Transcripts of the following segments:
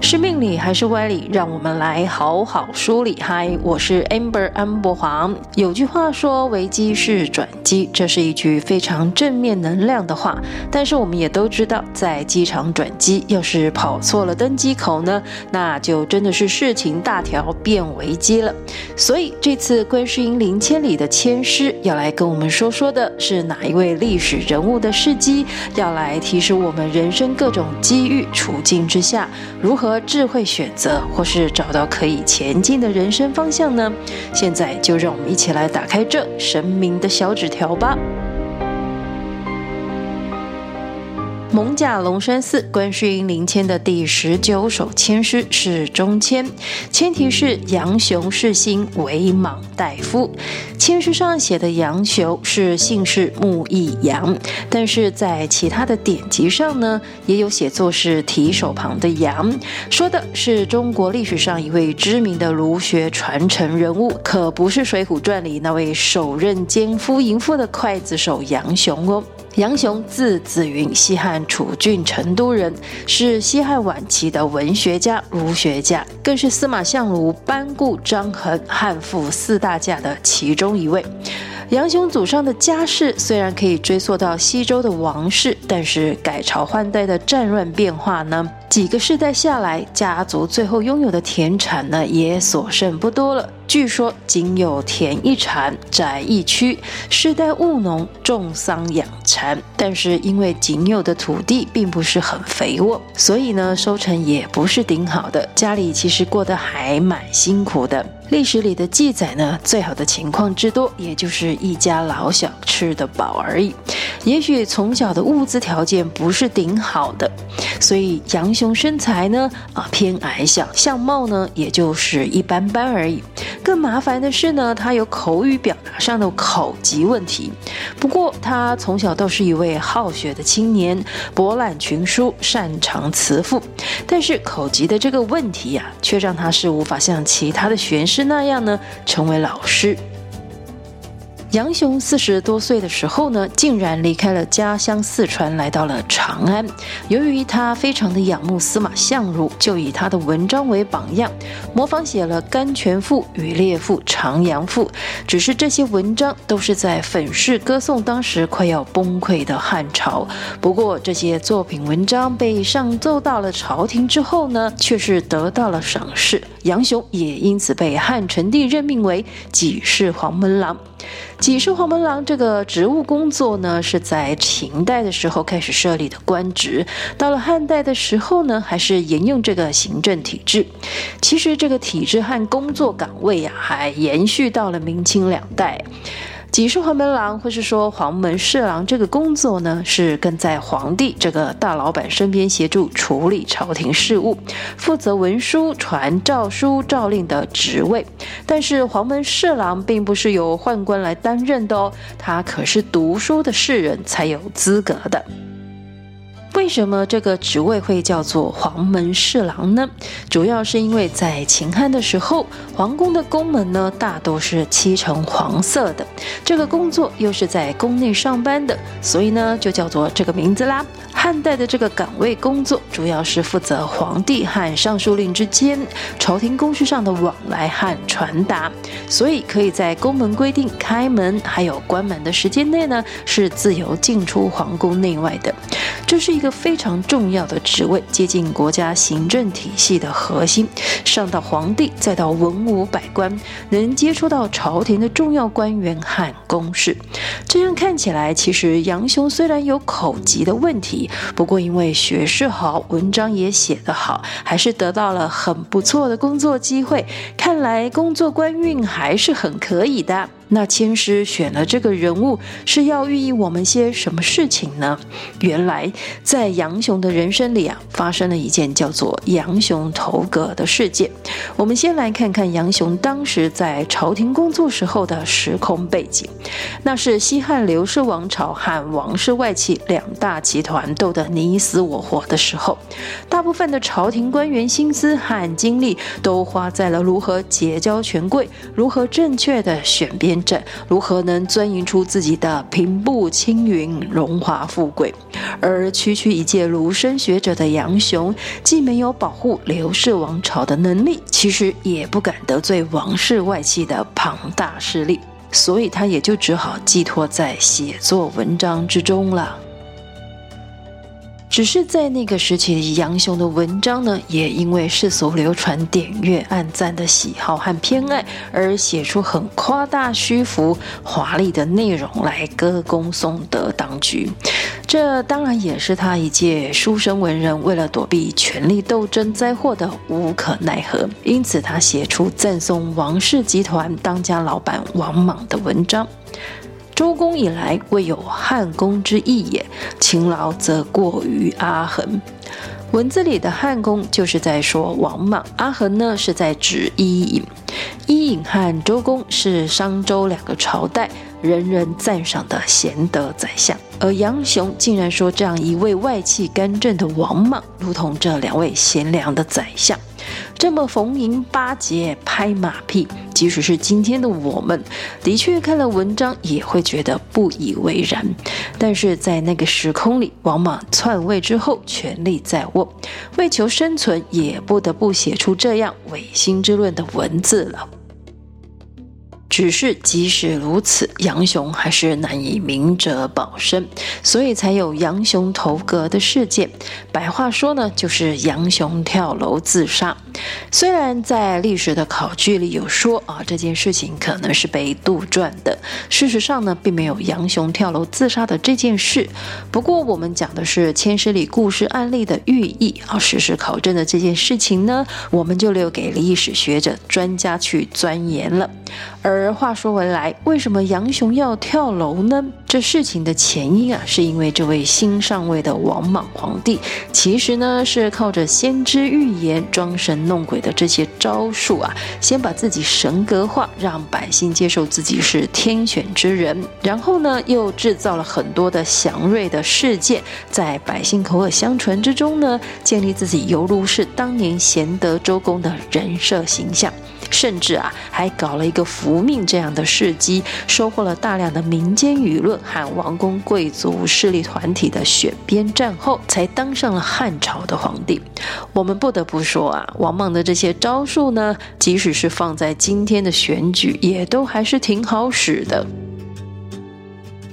是命理还是歪理？让我们来好好梳理。嗨，我是 Amber 安博黄。有句话说，危机是转机，这是一句非常正面能量的话。但是我们也都知道，在机场转机，要是跑错了登机口呢，那就真的是事情大条变危机了。所以这次观世音灵千里的签师要来跟我们说说的是哪一位历史人物的事迹，要来提示我们人生各种机遇处境之下如何。和智慧选择，或是找到可以前进的人生方向呢？现在就让我们一起来打开这神明的小纸条吧。蒙甲龙山寺观世音灵签的第十九首签诗是中签，签题是“杨雄世兴为莽大夫”。签诗上写的杨雄是姓氏木易杨，但是在其他的典籍上呢，也有写作是提手旁的杨，说的是中国历史上一位知名的儒学传承人物，可不是《水浒传》里那位手刃奸夫淫妇的刽子手杨雄哦。杨雄字子云，西汉楚郡成都人，是西汉晚期的文学家、儒学家，更是司马相如、班固、张衡汉赋四大家的其中一位。杨雄祖上的家世虽然可以追溯到西周的王室，但是改朝换代的战乱变化呢，几个世代下来，家族最后拥有的田产呢，也所剩不多了。据说仅有田一产，宅一区，世代务农，种桑养蚕。但是因为仅有的土地并不是很肥沃，所以呢，收成也不是顶好的。家里其实过得还蛮辛苦的。历史里的记载呢，最好的情况之多，也就是一家老小吃得饱而已。也许从小的物资条件不是顶好的，所以杨雄身材呢啊偏矮小，相貌呢也就是一般般而已。更麻烦的是呢，他有口语表达上的口疾问题。不过他从小倒是一位好学的青年，博览群书，擅长辞赋。但是口疾的这个问题呀、却让他是无法像其他的学师那样呢，成为老师。杨雄四十多岁的时候呢，竟然离开了家乡四川，来到了长安。由于他非常的仰慕司马相如，就以他的文章为榜样，模仿写了《甘泉赋》《羽猎赋》《长阳赋》。只是这些文章都是在粉饰歌颂当时快要崩溃的汉朝。不过这些作品文章被上奏到了朝廷之后呢，却是得到了赏识。杨雄也因此被汉成帝任命为给事黄门郎。给事黄门郎这个职务工作呢，是在秦代的时候开始设立的官职，到了汉代的时候呢，还是沿用这个行政体制。其实这个体制和工作岗位呀、还延续到了明清两代。给事黄门郎，或是说黄门侍郎，这个工作呢，是跟在皇帝这个大老板身边协助处理朝廷事务，负责文书传诏书诏令的职位。但是黄门侍郎并不是由宦官来担任的哦，他可是读书的士人才有资格的。为什么这个职位会叫做黄门侍郎呢？主要是因为在秦汉的时候，皇宫的宫门呢，大都是漆成黄色的，这个工作又是在宫内上班的，所以呢，就叫做这个名字啦。汉代的这个岗位工作，主要是负责皇帝和尚书令之间朝廷公事上的往来和传达，所以可以在宫门规定开门还有关门的时间内呢，是自由进出皇宫内外的。这是一个非常重要的职位，接近国家行政体系的核心，上到皇帝，再到文武百官，能接触到朝廷的重要官员和公事。这样看起来，其实杨雄虽然有口疾的问题。不过，因为学识好，文章也写得好，还是得到了很不错的工作机会。看来工作官运还是很可以的。那千师选了这个人物，是要寓意我们些什么事情呢？原来在杨雄的人生里啊，发生了一件叫做杨雄投阁的事件。我们先来看看杨雄当时在朝廷工作时候的时空背景。那是西汉刘氏王朝和王室外戚两大集团斗得你死我活的时候，大部分的朝廷官员心思和精力都花在了如何结交权贵，如何正确的选边战，如何能钻营出自己的平步青云、荣华富贵。而区区一介儒生学者的杨雄，既没有保护刘氏王朝的能力，其实也不敢得罪王室外戚的庞大势力，所以他也就只好寄托在写作文章之中了。只是在那个时期，杨雄的文章呢，也因为世俗流传、点阅、暗赞的喜好和偏爱，而写出很夸大虚浮、华丽的内容来歌功颂德当局。这当然也是他一介书生文人为了躲避权力斗争灾祸的无可奈何。因此，他写出赞颂王氏集团当家老板王莽的文章。周公以来，未有汉公之意也。勤劳则过于阿衡。文字里的汉公就是在说王莽，阿衡呢是在指伊尹。伊尹和周公是商周两个朝代人人赞赏的贤德宰相，而杨雄竟然说这样一位外戚干政的王莽，如同这两位贤良的宰相。这么逢迎巴结、拍马屁，即使是今天的我们，的确看了文章也会觉得不以为然。但是在那个时空里，王莽篡位之后，权力在握，为求生存，也不得不写出这样违心之论的文字了。只是即使如此，杨雄还是难以明哲保身，所以才有杨雄投阁的事件。白话说呢，就是杨雄跳楼自杀。虽然在历史的考据里有说啊，这件事情可能是被杜撰的，事实上呢，并没有杨雄跳楼自杀的这件事。不过我们讲的是千诗里故事案例的寓意啊，事实考证的这件事情呢，我们就留给历史学者专家去钻研了。而而话说回来，为什么杨雄要跳楼呢？这事情的前因啊，是因为这位新上位的王莽皇帝，其实呢是靠着先知预言、装神弄鬼的这些招数啊，先把自己神格化，让百姓接受自己是天选之人，然后呢又制造了很多的祥瑞的事件，在百姓口耳相传之中呢，建立自己犹如是当年贤德周公的人设形象。甚至啊，还搞了一个复命这样的事迹，收获了大量的民间舆论和王公贵族势力团体的选边站后，才当上了汉朝的皇帝。我们不得不说啊，王莽的这些招数呢，即使是放在今天的选举，也都还是挺好使的。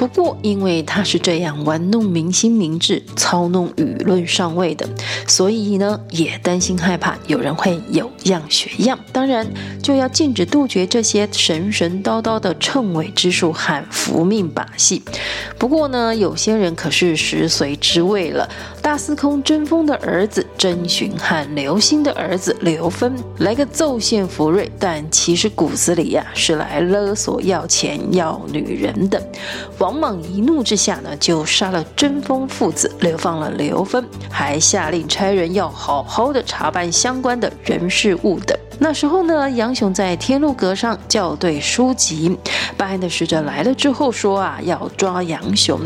不过，因为他是这样玩弄民心民智、操弄舆论上位的，所以呢，也担心害怕有人会有样学样。当然，就要禁止杜绝这些神神叨叨的称伪之术和福命把戏。不过呢，有些人可是食髓知味了。大司空真风的儿子甄寻汉刘歆的儿子刘芬来个奏献福瑞，但其实骨子里呀、是来勒索要钱要女人的。王莽一怒之下呢，就杀了甄丰父子，流放了刘芬，还下令差人要好好的查办相关的人事物等。那时候呢，杨雄在天禄阁上校对书籍，办案的使者来了之后说啊，要抓杨雄。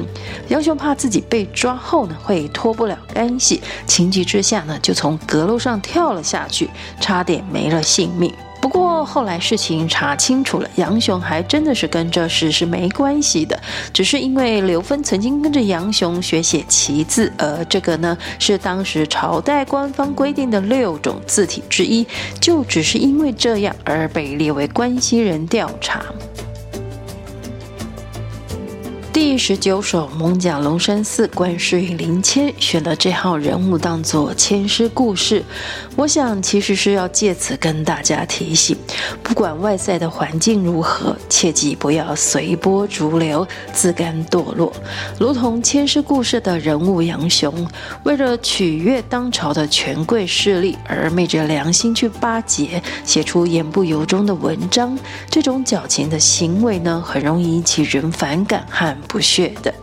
杨雄怕自己被抓后呢，会脱不了干系，情急之下呢，就从阁楼上跳了下去，差点没了性命。不过后来事情查清楚了，杨雄还真的是跟这事是没关系的，只是因为刘芬曾经跟着杨雄学写奇字，而这个呢是当时朝代官方规定的六种字体之一，就只是因为这样而被列为关系人调查。第十九首《艋舺龙山寺观世音灵签》选了这号人物当作签诗故事，我想其实是要借此跟大家提醒：不管外在的环境如何，切记不要随波逐流、自甘堕落。如同签诗故事的人物杨雄，为了取悦当朝的权贵势力而昧着良心去巴结，写出言不由衷的文章，这种矫情的行为呢，很容易引起人反感和不屑的，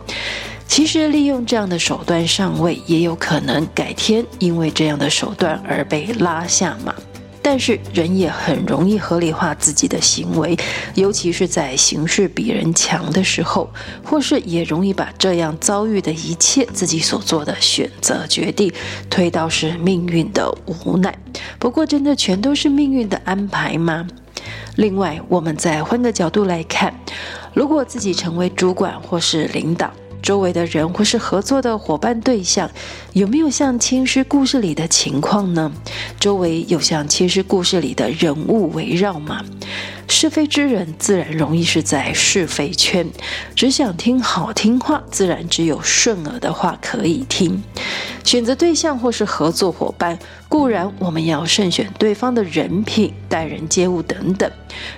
其实利用这样的手段上位，也有可能改天因为这样的手段而被拉下马。但是人也很容易合理化自己的行为，尤其是在形势比人强的时候，或是也容易把这样遭遇的一切自己所做的选择决定推到是命运的无奈。不过，真的全都是命运的安排吗？另外，我们再换个角度来看，如果自己成为主管或是领导，周围的人或是合作的伙伴对象，有没有像签诗故事里的情况呢？周围有像签诗故事里的人物围绕吗？是非之人自然容易是在是非圈，只想听好听话，自然只有顺耳的话可以听。选择对象或是合作伙伴，固然我们要慎选对方的人品、待人接物等等，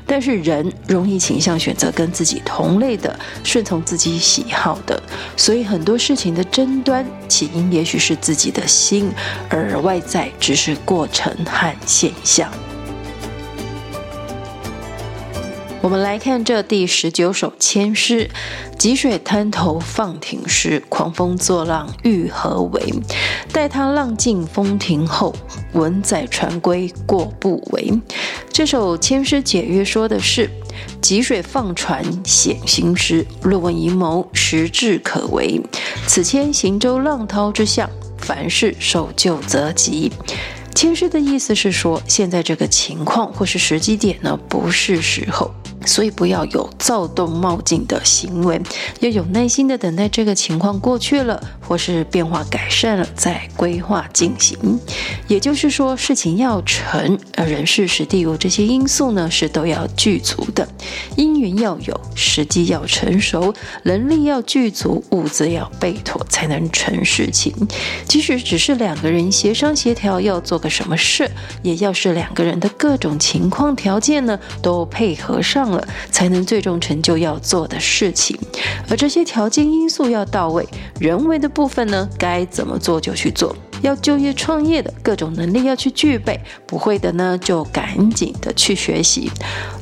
但是人容易倾向选择跟自己同类的、顺从自己喜好的，所以很多事情的争端起因也许是自己的心，而外在只是过程和现象。我们来看这第十九首签诗：急水滩头放挺时，狂风作浪欲何为？待他浪尽风停后，稳载船归过不为。这首签诗解约说的是：急水放船显心师，若问阴谋实至可为。此签行舟浪涛之象，凡事守旧则吉。签诗的意思是说，现在这个情况或是时机点呢，不是时候。所以不要有躁动冒进的行为，要有耐心的等待这个情况过去了，或是变化改善了，再规划进行。也就是说，事情要成，而人事时地物这些因素呢，是都要具足的，因缘要有，时机要成熟，能力要具足，物资要备妥，才能成事情。即使只是两个人协商协调要做个什么事，也要是两个人的各种情况条件呢，都配合上。了，才能最终成就要做的事情，而这些条件因素要到位，人为的部分呢，该怎么做就去做。要就业创业的各种能力要去具备，不会的呢，就赶紧的去学习。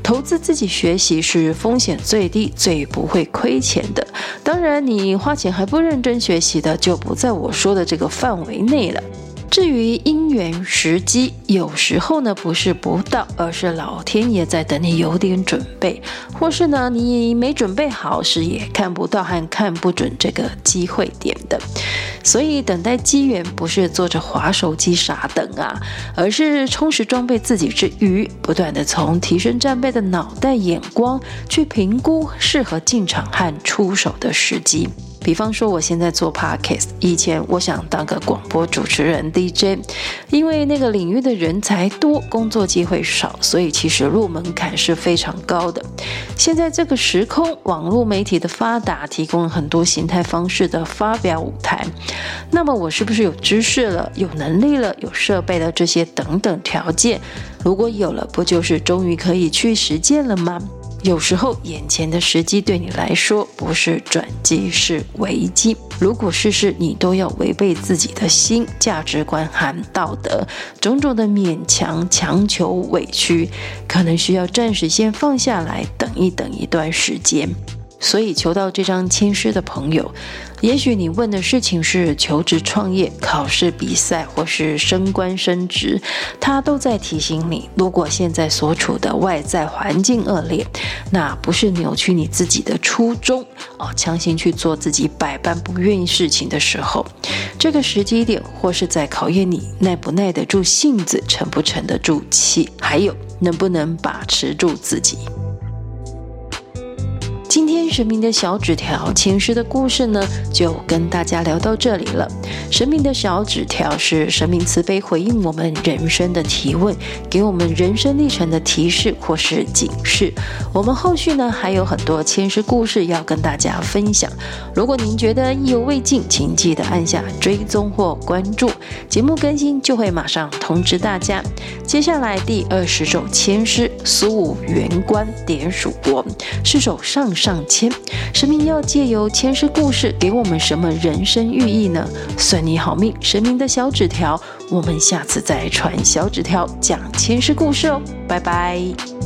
投资自己学习是风险最低、最不会亏钱的。当然，你花钱还不认真学习的，就不在我说的这个范围内了。至于因缘时机，有时候呢不是不到，而是老天爷在等你有点准备，或是呢你没准备好时也看不到和看不准这个机会点的。所以等待机缘不是坐着滑手机傻等啊，而是充实装备自己之余，不断的从提升战备的脑袋眼光去评估适合进场和出手的时机。比方说，我现在做 Podcast，以前我想当个广播主持人 DJ，因为那个领域的人才多，工作机会少，所以其实入门槛是非常高的。现在这个时空，网络媒体的发达，提供了很多形态方式的发表舞台。那么我是不是有知识了、有能力了、有设备了这些等等条件？如果有了，不就是终于可以去实践了吗？有时候，眼前的时机对你来说不是转机，是危机。如果事事你都要违背自己的心、价值观和道德，种种的勉强、强求、委屈，可能需要暂时先放下来，等一等一段时间。所以，求到这张签诗的朋友，也许你问的事情是求职、创业、考试、比赛，或是升官升职，他都在提醒你：如果现在所处的外在环境恶劣，那不是扭曲你自己的初衷哦，强行去做自己百般不愿意事情的时候，这个时机点，或是在考验你耐不耐得住性子，沉不沉得住气，还有能不能把持住自己。神明的小纸条签诗的故事呢，就跟大家聊到这里了。神明的小纸条是神明慈悲回应我们人生的提问，给我们人生历程的提示或是警示。我们后续呢还有很多签诗故事要跟大家分享。如果您觉得意犹未尽，请记得按下追踪或关注，节目更新就会马上通知大家。接下来第二十首签诗，苏武元官点蜀国，是首上。上签，神明要借由前世故事给我们什么人生寓意呢？算你好命，神明的小纸条，我们下次再传小纸条讲前世故事哦，拜拜。